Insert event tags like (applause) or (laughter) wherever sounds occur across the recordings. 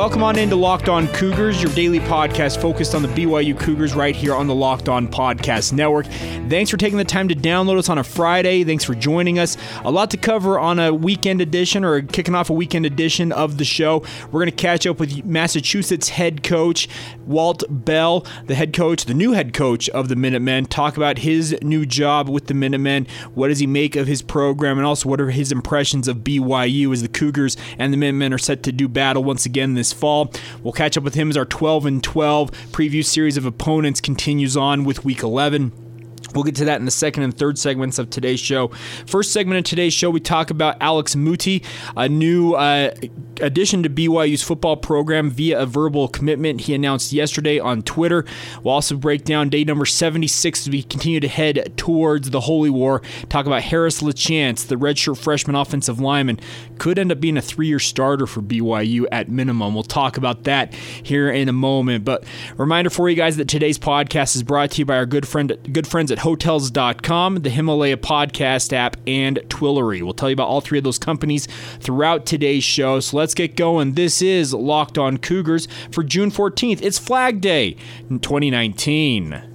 Welcome on into Locked On Cougars, your daily podcast focused on the BYU Cougars right here on the Locked On Podcast Network. Thanks for taking the time to download us on a Friday. Thanks for joining us. A lot to cover on a weekend edition or kicking off a weekend edition of the show. We're going to catch up with Massachusetts head coach Walt Bell, the head coach, the new head coach of the Minutemen, talk about his new job with the Minutemen. What does he make of his program, and also what are his impressions of BYU as the Cougars and the Minutemen are set to do battle once again this fall. We'll catch up with him as our 12 and 12 preview series of opponents continues on with week 11. We'll get to that in the second and third segments of today's show. First segment of today's show, we talk about Alex Muti, a new uh, addition to BYU's football program via a verbal commitment he announced yesterday on Twitter. We'll also break down day number 76 as we continue to head towards the Holy War. Talk about Harris LaChance, the redshirt freshman offensive lineman, could end up being a three year starter for BYU at minimum. We'll talk about that here in a moment. But reminder for you guys that today's podcast is brought to you by our good friend, good friends at Hotels.com, the Himalaya Podcast app, and Twillory. We'll tell you about all three of those companies throughout today's show. So let's get going. This is Locked On Cougars for June 14th. It's Flag Day in 2019.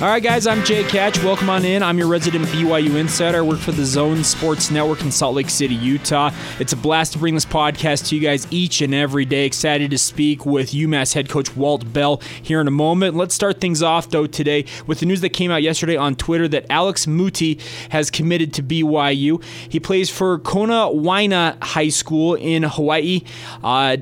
All right, guys, I'm Jake Hatch. Welcome on in. I'm your resident BYU insider. I work for the Zone Sports Network in Salt Lake City, Utah. It's a blast to bring this podcast to you guys each and every day. Excited to speak with UMass head coach Walt Bell here in a moment. Let's start things off, though, today with the news that came out yesterday on Twitter that Alex Muti has committed to BYU. He plays for Konawaena High School in Hawaii, uh,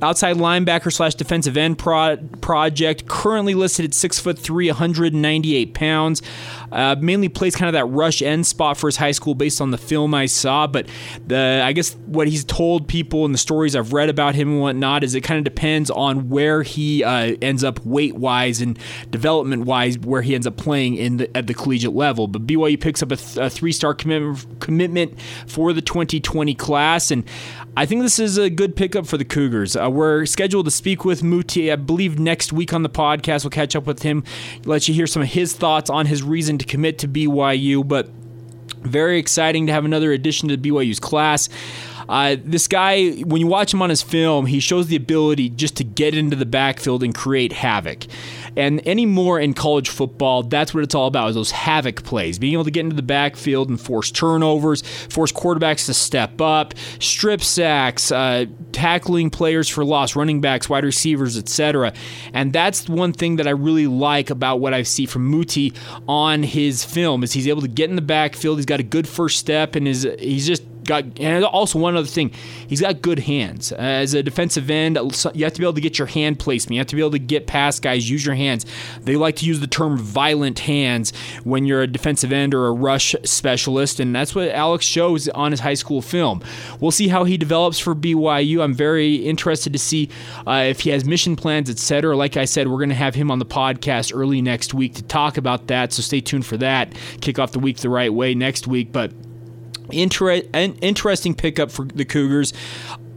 outside linebacker slash defensive end pro- project, currently listed at six foot three, 190 98 pounds. Uh, mainly plays kind of that rush end spot for his high school based on the film I saw. But the I guess what he's told people and the stories I've read about him and whatnot is it kind of depends on where he uh, ends up weight wise and development wise, where he ends up playing in the, at the collegiate level. But BYU picks up a, th- a three star commitment commitment for the 2020 class, and I think this is a good pickup for the Cougars. Uh, we're scheduled to speak with Muti, I believe, next week on the podcast. We'll catch up with him, let you hear some of his thoughts on his reason to commit to BYU, but very exciting to have another addition to BYU's class. Uh, this guy, when you watch him on his film, he shows the ability just to get into the backfield and create havoc. And anymore in college football, that's what it's all about is those havoc plays, being able to get into the backfield and force turnovers, force quarterbacks to step up, strip sacks, uh, tackling players for loss, running backs, wide receivers, etc. And that's one thing that I really like about what I see from Muti on his film is he's able to get in the backfield. He's got a good first step and is he's just got and also one other thing he's got good hands. As a defensive end you have to be able to get your hand placement. You have to be able to get past guys use your hands. They like to use the term violent hands when you're a defensive end or a rush specialist and that's what alex shows on his high school film. We'll see how he develops for byu i'm very interested to see uh, if he has mission plans etc like i said we're going to have him on the podcast early next week to talk about that so stay tuned for that. Kick off the week the right way next week but Inter- an interesting pickup for the Cougars.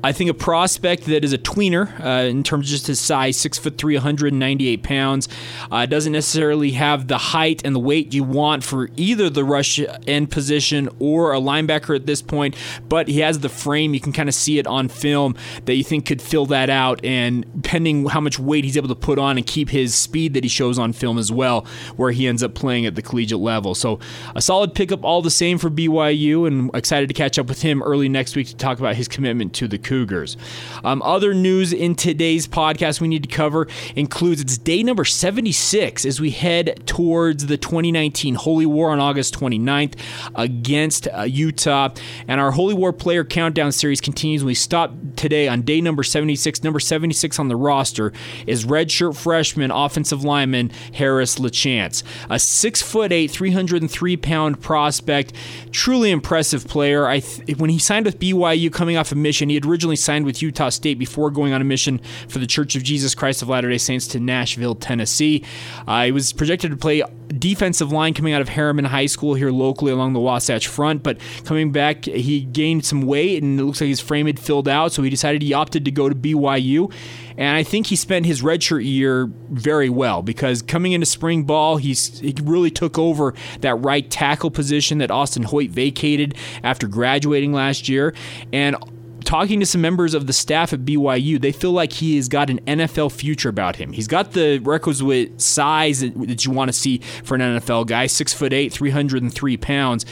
I think a prospect that is a tweener uh, in terms of just his size, six foot three, 198 pounds, uh, doesn't necessarily have the height and the weight you want for either the rush end position or a linebacker at this point. But he has the frame; you can kind of see it on film that you think could fill that out. And pending how much weight he's able to put on and keep his speed that he shows on film as well, where he ends up playing at the collegiate level. So a solid pickup all the same for BYU, and excited to catch up with him early next week to talk about his commitment to the Cougars. Cougars. Um, other news in today's podcast we need to cover includes it's day number 76 as we head towards the 2019 Holy War on August 29th against uh, Utah. And our Holy War player countdown series continues. We stop today on day number 76. Number 76 on the roster is redshirt freshman offensive lineman Harris LaChance, a six foot eight, 303 pound prospect, truly impressive player. I th- when he signed with BYU coming off a mission, he had originally originally signed with Utah State before going on a mission for the Church of Jesus Christ of Latter day Saints to Nashville, Tennessee. Uh, he was projected to play defensive line coming out of Herriman High School here locally along the Wasatch Front, but coming back, he gained some weight and it looks like his frame had filled out, so he decided he opted to go to BYU. And I think he spent his redshirt year very well because coming into spring ball, he's, he really took over that right tackle position that Austin Hoyt vacated after graduating last year. And talking to some members of the staff at BYU, they feel like he has got an NFL future about him. He's got the requisite size that you want to see for an NFL guy, six foot eight, 303 pounds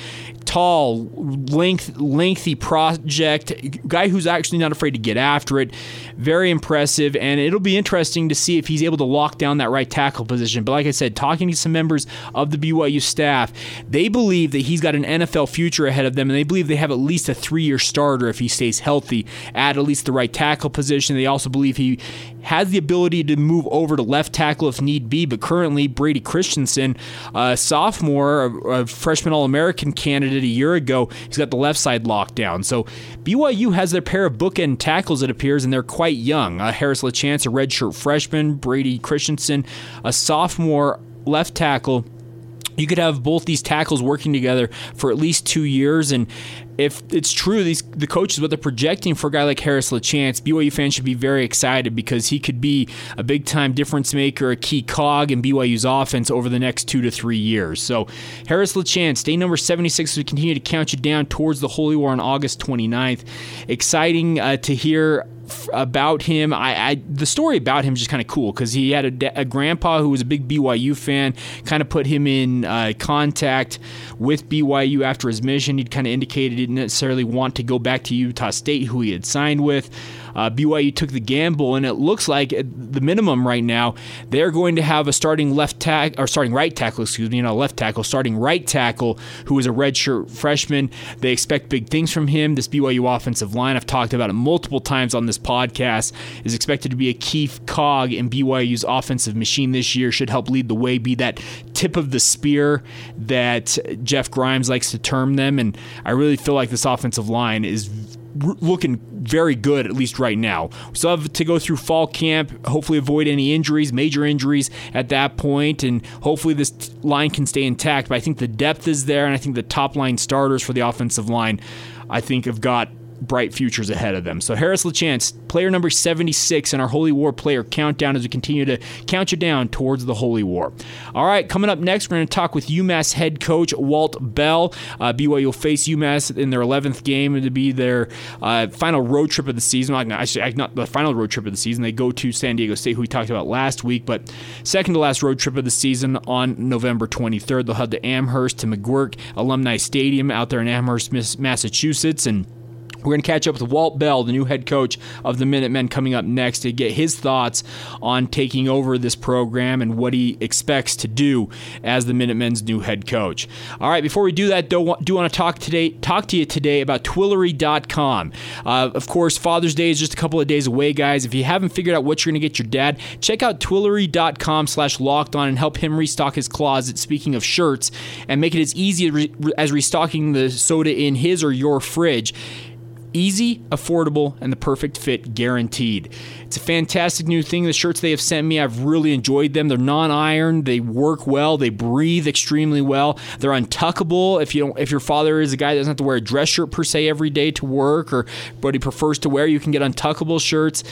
tall, length, lengthy project, guy who's actually not afraid to get after it. Very impressive, and it'll be interesting to see if he's able to lock down that right tackle position. But like I said, talking to some members of the BYU staff, they believe that he's got an NFL future ahead of them, and they believe they have at least a three-year starter if he stays healthy at at least the right tackle position. They also believe he has the ability to move over to left tackle if need be, but currently Brady Christensen, a sophomore, a, a freshman All American candidate a year ago, he's got the left side locked down. So BYU has their pair of bookend tackles, it appears, and they're quite young. Uh, Harris LaChance, a redshirt freshman, Brady Christensen, a sophomore left tackle you could have both these tackles working together for at least two years. And if it's true, these the coaches what they're projecting for a guy like Harris LaChance, BYU fans should be very excited because he could be a big time difference maker, a key cog in BYU's offense over the next two to three years. So Harris LaChance, day number 76, we continue to count you down towards the Holy War on August 29th. Exciting uh, to hear about him. I, I, the story about him is just kind of cool because he had a, a, grandpa who was a big BYU fan. Kind of put him in uh, contact with BYU after his mission. He'd kind of indicated he didn't necessarily want to go back to Utah State, who he had signed with. Uh, BYU took the gamble, and it looks like at the minimum right now they're going to have a starting left tackle or starting right tackle, excuse me, not left tackle, starting right tackle who is a redshirt freshman. They expect big things from him. This BYU offensive line, I've talked about it multiple times on this podcast, is expected to be a key cog in BYU's offensive machine this year. Should help lead the way, be that tip of the spear that Jeff Grimes likes to term them. And I really feel like this offensive line is looking very good, at least right now. We still have to go through fall camp, hopefully avoid any injuries, major injuries at that point, and hopefully this line can stay intact. But I think the depth is there, and I think the top line starters for the offensive line, I think, have got bright futures ahead of them. So Harris LaChance, player number 76 in our Holy War player countdown as we continue to count you down towards the Holy War. All right, coming up next, we're going to talk with UMass head coach Walt Bell. Uh, BYU will face UMass in their 11th game to be their uh, final road trip of the season. Not, not the final road trip of the season. They go to San Diego State, who we talked about last week, but second to last road trip of the season on November 23rd. They'll head to Amherst to McGuirk Alumni Stadium out there in Amherst, Massachusetts, and we're going to catch up with Walt Bell, the new head coach of the Minutemen, coming up next to get his thoughts on taking over this program and what he expects to do as the Minutemen's new head coach. All right, before we do that, though, do want to talk today, talk to you today about Twillory.com. Uh, of course, Father's Day is just a couple of days away, guys. If you haven't figured out what you're going to get your dad, check out Twillory.com slash locked on and help him restock his closet, speaking of shirts, and make it as easy as restocking the soda in his or your fridge. Easy, affordable, and the perfect fit guaranteed. It's a fantastic new thing. The shirts they have sent me, I've really enjoyed them. They're non-iron, they work well, they breathe extremely well. They're untuckable. If you don't, if your father is a guy that doesn't have to wear a dress shirt per se every day to work, or but he prefers to wear, you can get untuckable shirts.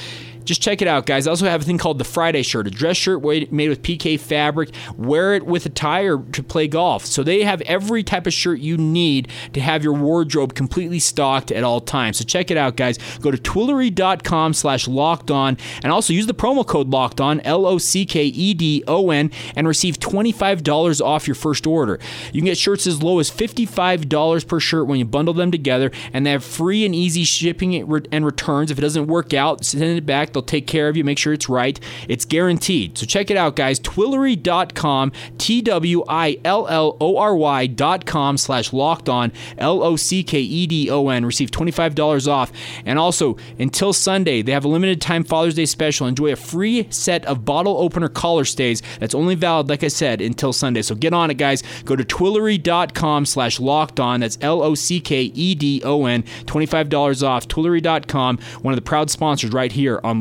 Just check it out, guys. I also have a thing called the Friday shirt, a dress shirt made with PK fabric. Wear it with a tie or to play golf. So they have every type of shirt you need to have your wardrobe completely stocked at all times. So check it out, guys. Go to twillory.com slash locked on and also use the promo code locked on, L O C K E D O N, and receive $25 off your first order. You can get shirts as low as $55 per shirt when you bundle them together, and they have free and easy shipping and returns. If it doesn't work out, send it back select. They'll take care of you, make sure it's right. It's guaranteed. So check it out, guys. Twillory.com, T W I L L O R Y.com slash locked on, L O C K E D O N. Receive $25 off. And also, until Sunday, they have a limited time Father's Day special. Enjoy a free set of bottle opener collar stays that's only valid, like I said, until Sunday. So get on it, guys. Go to twillory.com slash locked on. That's L O C K E D O N. $25 off. Twillory.com, one of the proud sponsors right here on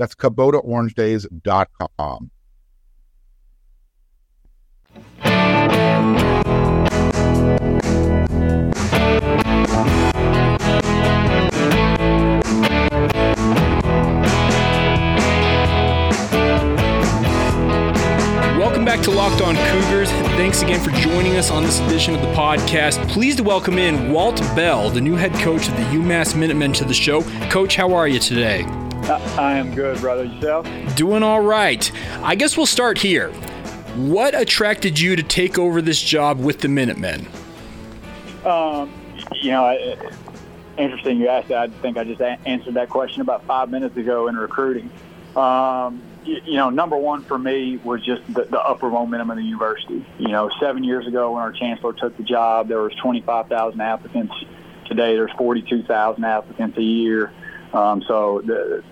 That's KubotaOrangeDays.com. Welcome back to Locked On Cougars. Thanks again for joining us on this edition of the podcast. Pleased to welcome in Walt Bell, the new head coach of the UMass Minutemen, to the show. Coach, how are you today? I am good, brother. Yourself? Doing all right. I guess we'll start here. What attracted you to take over this job with the Minutemen? Um, you know, I, interesting you asked that. I think I just a- answered that question about five minutes ago in recruiting. Um, you, you know, number one for me was just the, the upper momentum of the university. You know, seven years ago when our chancellor took the job, there was 25,000 applicants. Today, there's 42,000 applicants a year. Um, so the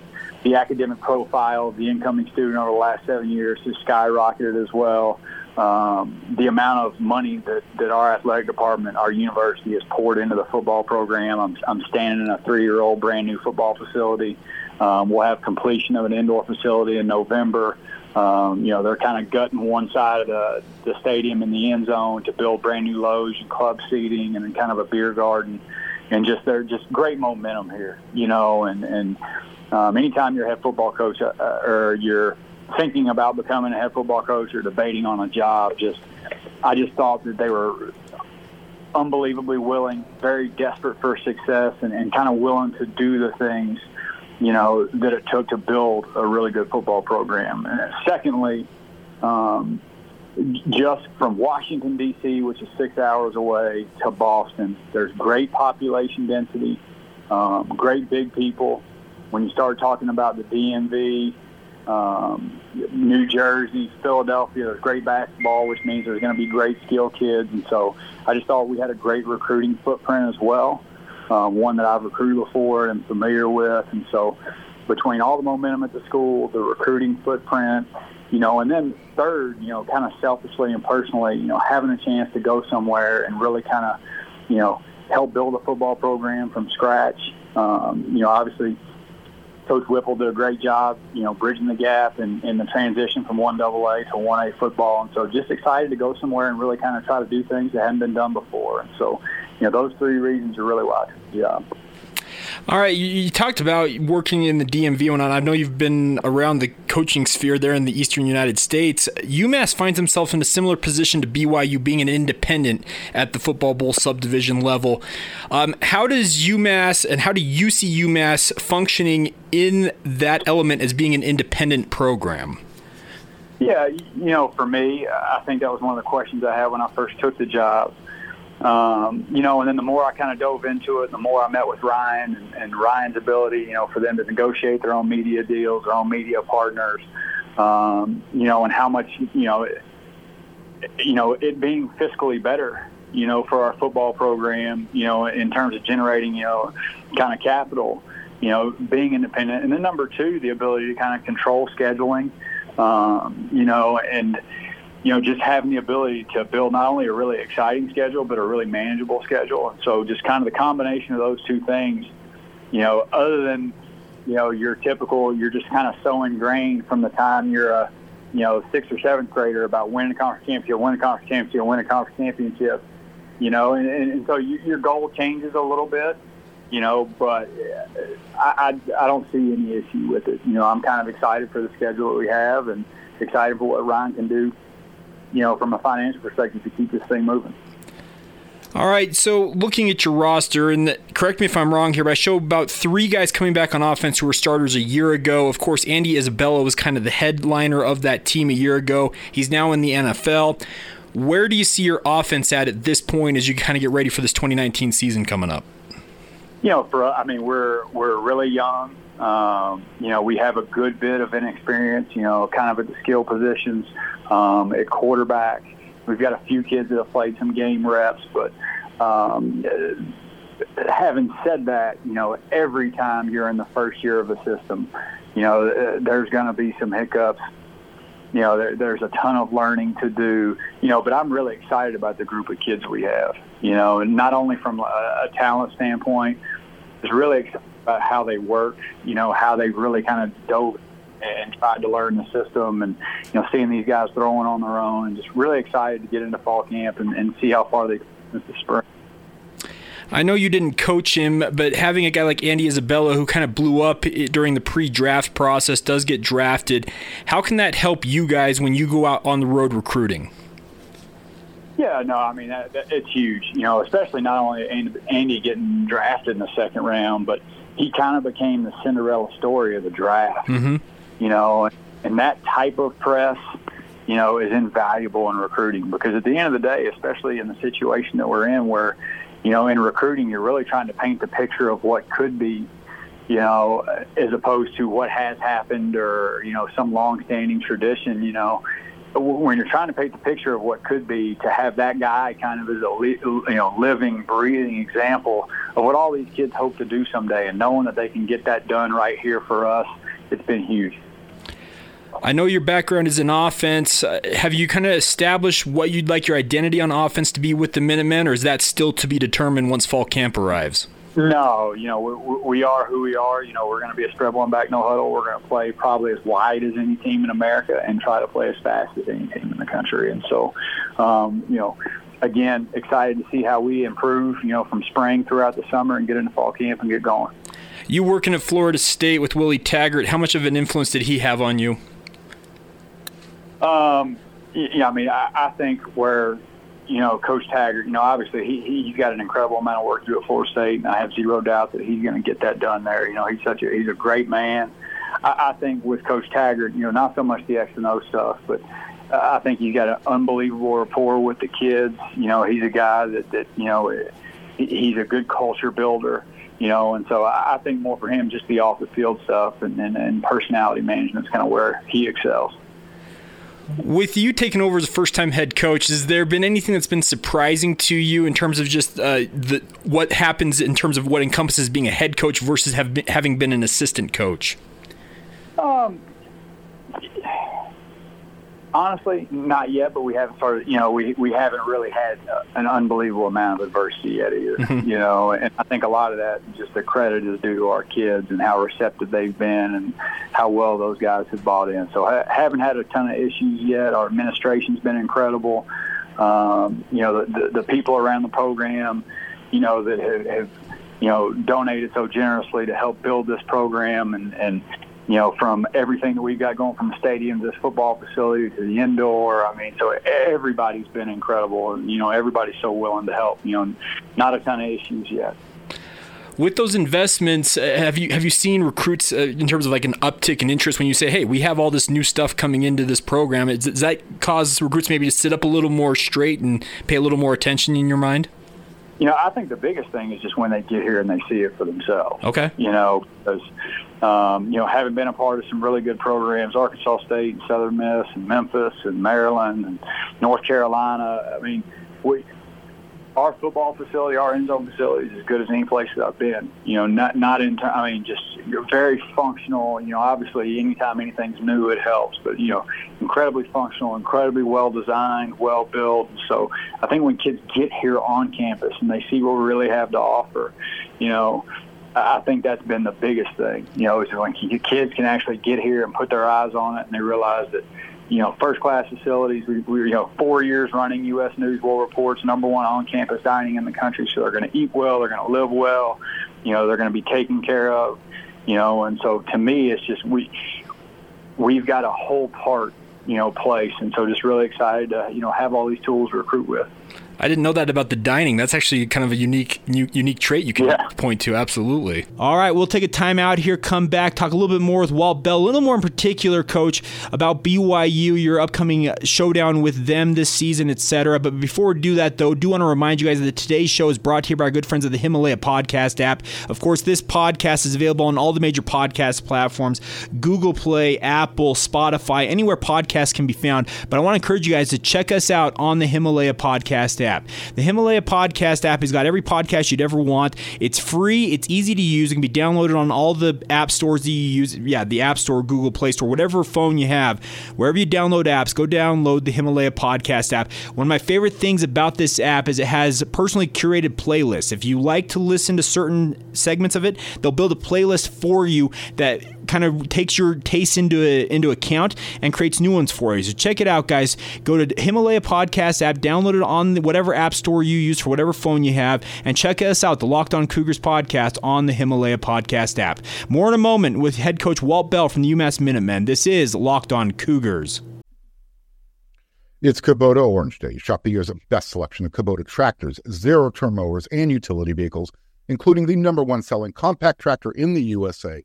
the academic profile of the incoming student over the last seven years has skyrocketed as well. Um, the amount of money that, that our athletic department, our university has poured into the football program. I'm, I'm standing in a three-year-old brand new football facility. Um, we'll have completion of an indoor facility in November. Um, you know, they're kind of gutting one side of the, the stadium in the end zone to build brand new loges and club seating and kind of a beer garden. And just they're just great momentum here, you know, and, and um, anytime you're a head football coach uh, or you're thinking about becoming a head football coach or debating on a job, just I just thought that they were unbelievably willing, very desperate for success, and, and kind of willing to do the things, you know, that it took to build a really good football program. And secondly, um, just from Washington D.C., which is six hours away, to Boston, there's great population density, um, great big people. When you start talking about the DMV, um, New Jersey, Philadelphia. There's great basketball, which means there's going to be great skill kids. And so I just thought we had a great recruiting footprint as well, um, one that I've recruited before and familiar with. And so between all the momentum at the school, the recruiting footprint, you know, and then third, you know, kind of selfishly and personally, you know, having a chance to go somewhere and really kind of, you know, help build a football program from scratch. Um, you know, obviously Coach Whipple did a great job, you know, bridging the gap and in the transition from one double A to one A football. And so just excited to go somewhere and really kind of try to do things that hadn't been done before. And so, you know, those three reasons are really why I took the job. All right, you, you, talked about working in the DMV and on. I know you've been around the coaching sphere there in the eastern United States. UMass finds himself in a similar position to BYU, being an independent at the Football Bowl subdivision level. Um, how does UMass and how do you see UMass functioning in that element as being an independent program? Yeah, you know, for me, I think that was one of the questions I had when I first took the job. Um, you know, and then the more I kind of dove into it, the more I met with Ryan and, and Ryan's ability, you know, for them to negotiate their own media deals, their own media partners, um, you know, and how much, you know, it, you know, it being fiscally better, you know, for our football program, you know, in terms of generating, you know, kind of capital, you know, being independent, and then number two, the ability to kind of control scheduling, um, you know, and you know, just having the ability to build not only a really exciting schedule, but a really manageable schedule. And so just kind of the combination of those two things, you know, other than, you know, your typical, you're just kind of so ingrained from the time you're a, you know, sixth or seventh grader about winning a conference championship, winning a conference championship, winning a conference championship, you know, and, and, and so you, your goal changes a little bit. you know, but I, I, I don't see any issue with it. You know, I'm kind of excited for the schedule that we have and excited for what Ryan can do, you know, from a financial perspective to keep this thing moving. All right, so looking at your roster, and correct me if I'm wrong here, but I show about three guys coming back on offense who were starters a year ago. Of course, Andy Isabella was kind of the headliner of that team a year ago. He's now in the NFL. Where do you see your offense at at this point as you kind of get ready for this 2019 season coming up? You know, for I mean, we're we're really young. Um, you know, we have a good bit of inexperience. You know, kind of at the skill positions um, at quarterback We've got a few kids that have played some game reps, but um, having said that, you know, every time you're in the first year of a system, you know, there's going to be some hiccups. You know, there, there's a ton of learning to do. You know, but I'm really excited about the group of kids we have. You know, and not only from a, a talent standpoint, it's really excited about how they work. You know, how they really kind of dove and tried to learn the system and you know seeing these guys throwing on their own and just really excited to get into fall camp and, and see how far they this spring. I know you didn't coach him, but having a guy like Andy Isabella who kind of blew up during the pre-draft process does get drafted. How can that help you guys when you go out on the road recruiting? Yeah, no, I mean that, that, it's huge. You know, especially not only Andy getting drafted in the second round, but he kind of became the Cinderella story of the draft. Mm-hmm you know, and that type of press, you know, is invaluable in recruiting because at the end of the day, especially in the situation that we're in where, you know, in recruiting, you're really trying to paint the picture of what could be, you know, as opposed to what has happened or, you know, some long-standing tradition, you know, when you're trying to paint the picture of what could be, to have that guy kind of as a you know living, breathing example of what all these kids hope to do someday, and knowing that they can get that done right here for us, it's been huge. I know your background is in offense. Uh, have you kind of established what you'd like your identity on offense to be with the Minutemen, or is that still to be determined once fall camp arrives? No, you know, we, we are who we are. You know, we're going to be a spread one back, no huddle. We're going to play probably as wide as any team in America and try to play as fast as any team in the country. And so, um, you know, again, excited to see how we improve, you know, from spring throughout the summer and get into fall camp and get going. You working at Florida State with Willie Taggart, how much of an influence did he have on you? Um, yeah, I mean, I, I think where you know Coach Taggart, you know, obviously he he's got an incredible amount of work to do at Florida State, and I have zero doubt that he's going to get that done there. You know, he's such a he's a great man. I, I think with Coach Taggart, you know, not so much the X and O stuff, but I think he's got an unbelievable rapport with the kids. You know, he's a guy that that you know he's a good culture builder you know, and so I think more for him just the off the field stuff and, and, and personality management is kind of where he excels. With you taking over as a first-time head coach, has there been anything that's been surprising to you in terms of just uh, the what happens in terms of what encompasses being a head coach versus been, having been an assistant coach? Um, Honestly, not yet, but we haven't started. You know, we we haven't really had uh, an unbelievable amount of adversity yet either. (laughs) Mm-hmm. You know, and I think a lot of that just the credit is due to our kids and how receptive they've been and how well those guys have bought in. So I haven't had a ton of issues yet. Our administration's been incredible. Um, you know, the, the the people around the program, you know, that have, have you know donated so generously to help build this program and and you know, from everything that we've got going from the stadium to this football facility to the indoor. I mean, so everybody's been incredible, and you know, everybody's so willing to help. You know, not a ton of issues yet. With those investments, uh, have you have you seen recruits uh, in terms of like an uptick in interest when you say, "Hey, we have all this new stuff coming into this program"? Does, does that cause recruits maybe to sit up a little more straight and pay a little more attention in your mind? You know, I think the biggest thing is just when they get here and they see it for themselves. Okay. You know, because um, you know, having been a part of some really good programs, Arkansas State and Southern Miss and Memphis and Maryland and North Carolina. I mean, we our football facility, our end zone facility is as good as any place that I've been. You know, not not in. I mean, just you're very functional. You know, obviously, anytime anything's new, it helps. But you know, incredibly functional, incredibly well designed, well built. So I think when kids get here on campus and they see what we really have to offer, you know, I think that's been the biggest thing. You know, is when kids can actually get here and put their eyes on it, and they realize that, you know, first class facilities. We, we you know, four years running U.S. News World Report's number one on campus dining in the country. So they're going to eat well, they're going to live well. You know, they're going to be taken care of, you know, and so to me, it's just we we've got a whole part, you know, place, and so just really excited to you know have all these tools to recruit with. I didn't know that about the dining. That's actually kind of a unique unique trait you can yeah. point to. Absolutely. All right, we'll take a time out here, come back, talk a little bit more with Walt Bell, a little more in particular, Coach, about BYU, your upcoming showdown with them this season, etc. But before we do that, though, do want to remind you guys that today's show is brought to you by our good friends of the Himalaya Podcast app. Of course, this podcast is available on all the major podcast platforms: Google Play, Apple, Spotify, anywhere podcasts can be found. But I want to encourage you guys to check us out on the Himalaya Podcast app app. The Himalaya Podcast app has got every podcast you'd ever want. It's free, it's easy to use, it can be downloaded on all the app stores that you use. Yeah, the App Store, Google Play Store, whatever phone you have. Wherever you download apps, go download the Himalaya Podcast app. One of my favorite things about this app is it has personally curated playlists. If you like to listen to certain segments of it, they'll build a playlist for you that kind of takes your taste into a, into account and creates new ones for you. So check it out, guys. Go to Himalaya Podcast app, download it on whatever app store you use for whatever phone you have, and check us out, the Locked On Cougars podcast on the Himalaya Podcast app. More in a moment with head coach Walt Bell from the UMass Minutemen. This is Locked On Cougars. It's Kubota Orange Day. Shop the year's best selection of Kubota tractors, zero turn mowers, and utility vehicles, including the number one selling compact tractor in the USA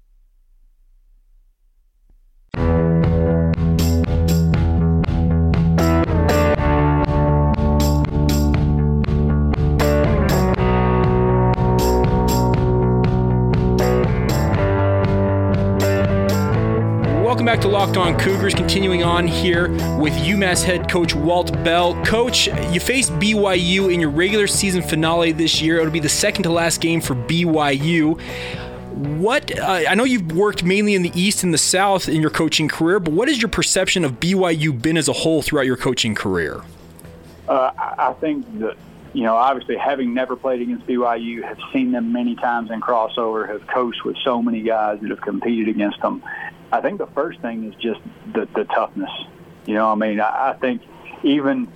back to Locked On Cougars. Continuing on here with UMass head coach Walt Bell. Coach, you faced BYU in your regular season finale this year. It'll be the second to last game for BYU. What uh, I know you've worked mainly in the East and the South in your coaching career, but what has your perception of BYU been as a whole throughout your coaching career? Uh, I think that you know, obviously having never played against BYU, have seen them many times in crossover, have coached with so many guys that have competed against them. I think the first thing is just the, the toughness. You know, I mean, I, I think even,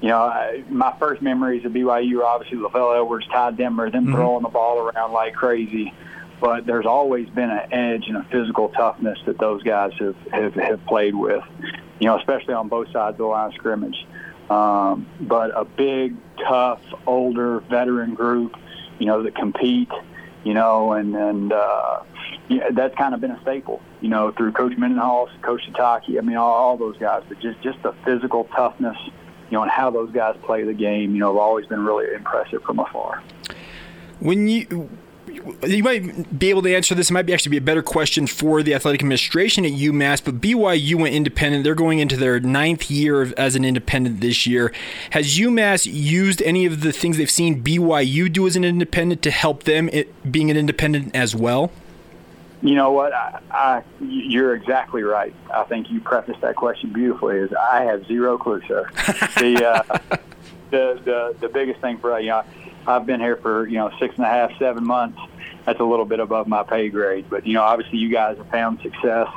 you know, I, my first memories of BYU are obviously LaVell Edwards, Ty Detmer, them mm-hmm. throwing the ball around like crazy. But there's always been an edge and a physical toughness that those guys have, have, have played with, you know, especially on both sides of the line of scrimmage. Um, but a big, tough, older veteran group, you know, that compete, you know, and, and, uh, yeah, that's kind of been a staple, you know, through Coach Mendenhall, Coach Sitake. I mean, all, all those guys, but just just the physical toughness, you know, and how those guys play the game, you know, have always been really impressive from afar. When you you might be able to answer this. It might be actually be a better question for the athletic administration at UMass. But BYU went independent. They're going into their ninth year of, as an independent this year. Has UMass used any of the things they've seen BYU do as an independent to help them it, being an independent as well? You know what? I, I, you're exactly right. I think you prefaced that question beautifully. Is I have zero clue, sir. (laughs) the, uh, the the the biggest thing for you know, I've been here for you know six and a half, seven months. That's a little bit above my pay grade, but you know, obviously, you guys have found success.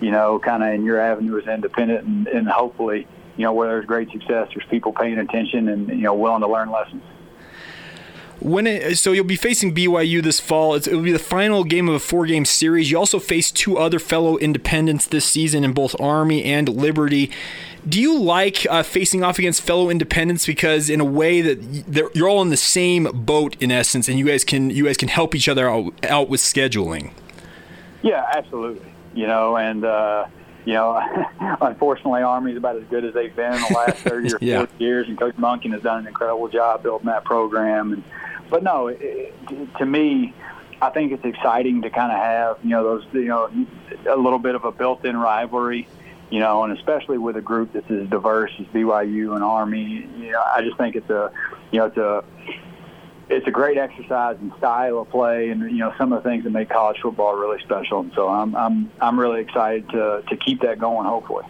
You know, kind of in your avenue as independent, and, and hopefully, you know, where there's great success, there's people paying attention and you know willing to learn lessons when it, so you'll be facing BYU this fall. It's, it'll be the final game of a four-game series. You also face two other fellow independents this season in both Army and Liberty. Do you like uh, facing off against fellow independents because, in a way, that you're all in the same boat in essence, and you guys can you guys can help each other out, out with scheduling? Yeah, absolutely. You know, and uh, you know, (laughs) unfortunately, Army's about as good as they've been in the last (laughs) 30 or 40 yeah. years, and Coach Monken has done an incredible job building that program. And but no, it, to me, I think it's exciting to kind of have you know those you know a little bit of a built-in rivalry, you know, and especially with a group that's as diverse as BYU and Army. You know, I just think it's a you know it's a it's a great exercise in style of play, and you know some of the things that make college football really special. And so I'm I'm I'm really excited to to keep that going. Hopefully.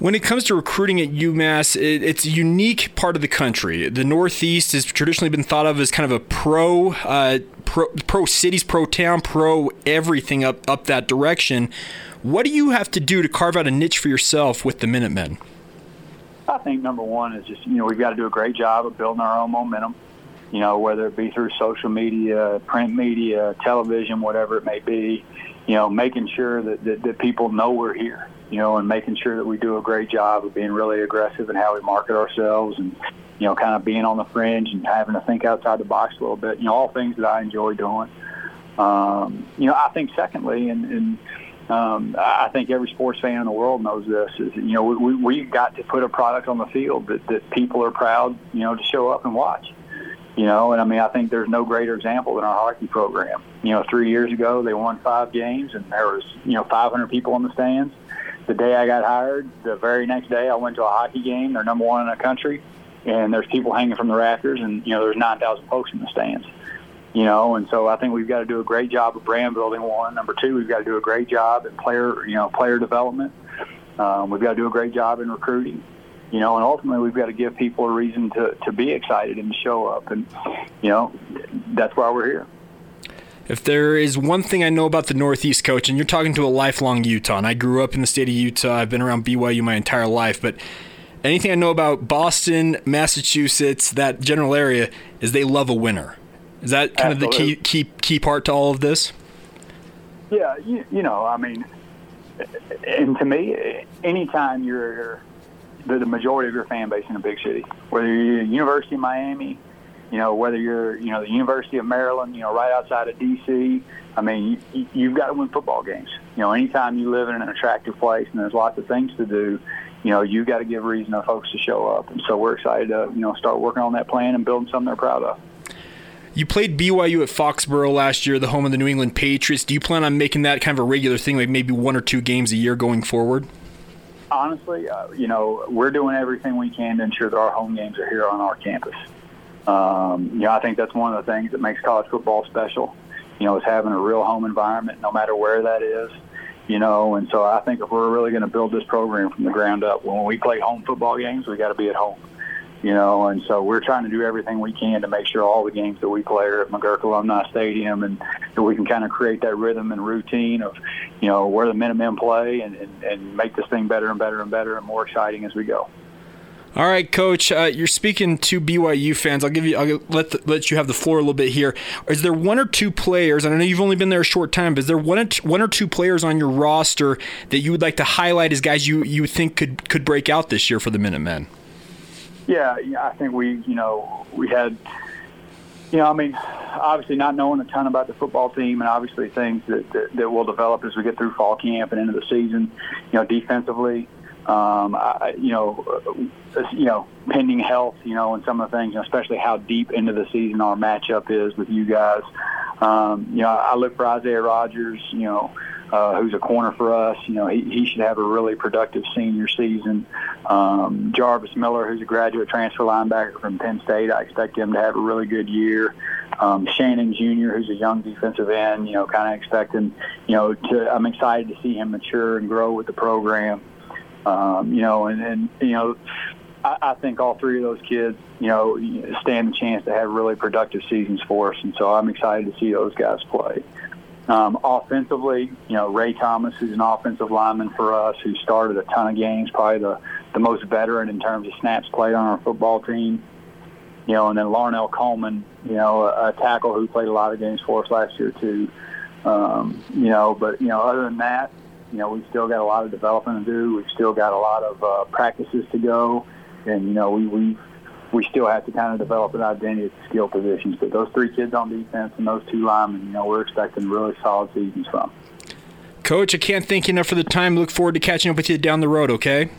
When it comes to recruiting at UMass, it, it's a unique part of the country. The Northeast has traditionally been thought of as kind of a pro, uh, pro, pro cities, pro town, pro everything up up that direction. What do you have to do to carve out a niche for yourself with the Minutemen? I think number one is just you know we've got to do a great job of building our own momentum. You know whether it be through social media, print media, television, whatever it may be. You know making sure that, that, that people know we're here you know, and making sure that we do a great job of being really aggressive in how we market ourselves and, you know, kind of being on the fringe and having to think outside the box a little bit. You know, all things that I enjoy doing. Um, you know, I think secondly, and, and um, I think every sports fan in the world knows this, is, you know, we, we've got to put a product on the field that, that people are proud, you know, to show up and watch. You know, and I mean, I think there's no greater example than our hockey program. You know, three years ago they won five games, and there was you know 500 people in the stands the day I got hired, the very next day I went to a hockey game. They're number one in the country, and there's people hanging from the rafters, and you know there's 9,000 folks in the stands. You know, and so I think we've got to do a great job of brand building. One, number two, we've got to do a great job in player, you know, player development. Um, we've got to do a great job in recruiting. You know, and ultimately we've got to give people a reason to to be excited and to show up, and you know, that's why we're here. If there is one thing I know about the Northeast coach, and you're talking to a lifelong Utah, and I grew up in the state of Utah, I've been around BYU my entire life, but anything I know about Boston, Massachusetts, that general area, is they love a winner. Is that kind Absolutely. of the key key key part to all of this? Yeah, you, you know, I mean, and to me, anytime you're the, the majority of your fan base in a big city, whether you're University of Miami, you know, whether you're, you know, the University of Maryland, you know, right outside of D.C., I mean, you, you've got to win football games. You know, anytime you live in an attractive place and there's lots of things to do, you know, you've got to give reason to folks to show up. And so we're excited to, you know, start working on that plan and building something they're proud of. You played BYU at Foxborough last year, the home of the New England Patriots. Do you plan on making that kind of a regular thing, like maybe one or two games a year going forward? Honestly, uh, you know, we're doing everything we can to ensure that our home games are here on our campus. Um, you know, I think that's one of the things that makes college football special. You know, is having a real home environment, no matter where that is. You know, and so I think if we're really going to build this program from the ground up, when we play home football games, we got to be at home. You know, and so we're trying to do everything we can to make sure all the games that we play are at McGuirk Alumni Stadium, and that we can kind of create that rhythm and routine of, you know, where the Minutemen play, and, and, and make this thing better and better and better and more exciting as we go. All right, Coach. Uh, you're speaking to BYU fans. I'll give you. I'll let the, let you have the floor a little bit here. Is there one or two players? I know you've only been there a short time, but is there one one or two players on your roster that you would like to highlight as guys you you think could could break out this year for the Minutemen? Yeah. I think we you know we had. You know, I mean, obviously not knowing a ton about the football team, and obviously things that, that, that will develop as we get through fall camp and into the season. You know, defensively, um, I, you know, uh, you know, pending health, you know, and some of the things, especially how deep into the season our matchup is with you guys. Um, you know, I look for Isaiah Rogers, you know, uh, who's a corner for us. You know, he, he should have a really productive senior season. Um, Jarvis Miller, who's a graduate transfer linebacker from Penn State, I expect him to have a really good year. Um, Shannon Jr., who's a young defensive end, you know, kind of expecting, you know, to, I'm excited to see him mature and grow with the program. Um, you know, and, and you know, I, I think all three of those kids, you know, stand a chance to have really productive seasons for us, and so I'm excited to see those guys play. Um, offensively, you know, Ray Thomas, who's an offensive lineman for us, who started a ton of games, probably the, the most veteran in terms of snaps played on our football team. You know, and then Larnell Coleman, you know, a, a tackle who played a lot of games for us last year too. Um, you know, but you know, other than that, you know, we've still got a lot of development to do. We've still got a lot of uh, practices to go, and you know, we we we still have to kind of develop an identity at the skill positions. But those three kids on defense and those two linemen, you know, we're expecting really solid seasons from. Coach, I can't thank you enough for the time. Look forward to catching up with you down the road. Okay.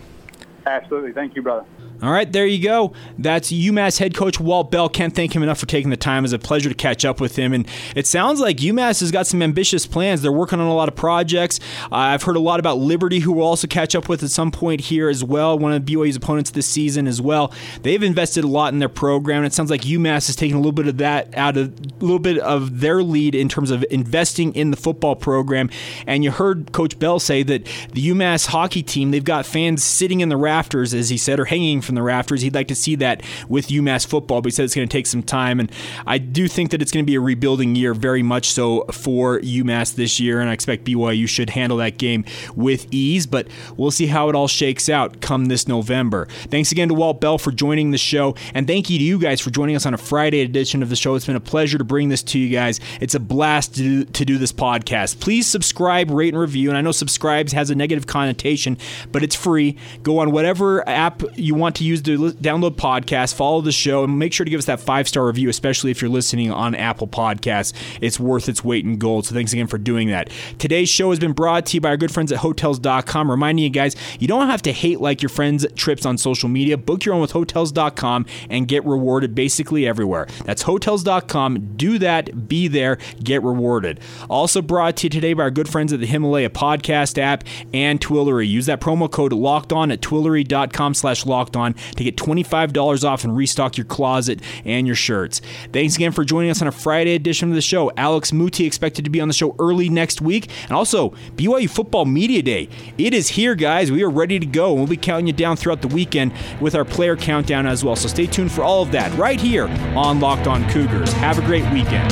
Absolutely. Thank you, brother. All right, there you go. That's UMass head coach Walt Bell. Can't thank him enough for taking the time. It's a pleasure to catch up with him. And it sounds like UMass has got some ambitious plans. They're working on a lot of projects. Uh, I've heard a lot about Liberty, who we'll also catch up with at some point here as well. One of BYU's opponents this season as well. They've invested a lot in their program. And it sounds like UMass is taking a little bit of that out of a little bit of their lead in terms of investing in the football program. And you heard Coach Bell say that the UMass hockey team, they've got fans sitting in the rafters, as he said, or hanging from the rafters. He'd like to see that with UMass football, but he said it's going to take some time. And I do think that it's going to be a rebuilding year, very much so for UMass this year. And I expect BYU should handle that game with ease, but we'll see how it all shakes out come this November. Thanks again to Walt Bell for joining the show. And thank you to you guys for joining us on a Friday edition of the show. It's been a pleasure to bring this to you guys. It's a blast to do, to do this podcast. Please subscribe, rate, and review. And I know subscribes has a negative connotation, but it's free. Go on whatever app you want to use to download podcasts, follow the show, and make sure to give us that five star review, especially if you're listening on Apple Podcasts. It's worth its weight in gold. So thanks again for doing that. Today's show has been brought to you by our good friends at Hotels.com. Reminding you guys, you don't have to hate like your friends' trips on social media. Book your own with Hotels.com and get rewarded basically everywhere. That's Hotels.com. Do that, be there, get rewarded. Also brought to you today by our good friends at the Himalaya Podcast app and Twillory. Use that promo code locked on at twillory.com slash locked on to get $25 off and restock your closet and your shirts. Thanks again for joining us on a Friday edition of the show. Alex Muti expected to be on the show early next week. And also, BYU Football Media Day. It is here, guys. We are ready to go. And We'll be counting you down throughout the weekend with our player countdown as well. So stay tuned for all of that right here on Locked On Cougars. Have a great weekend.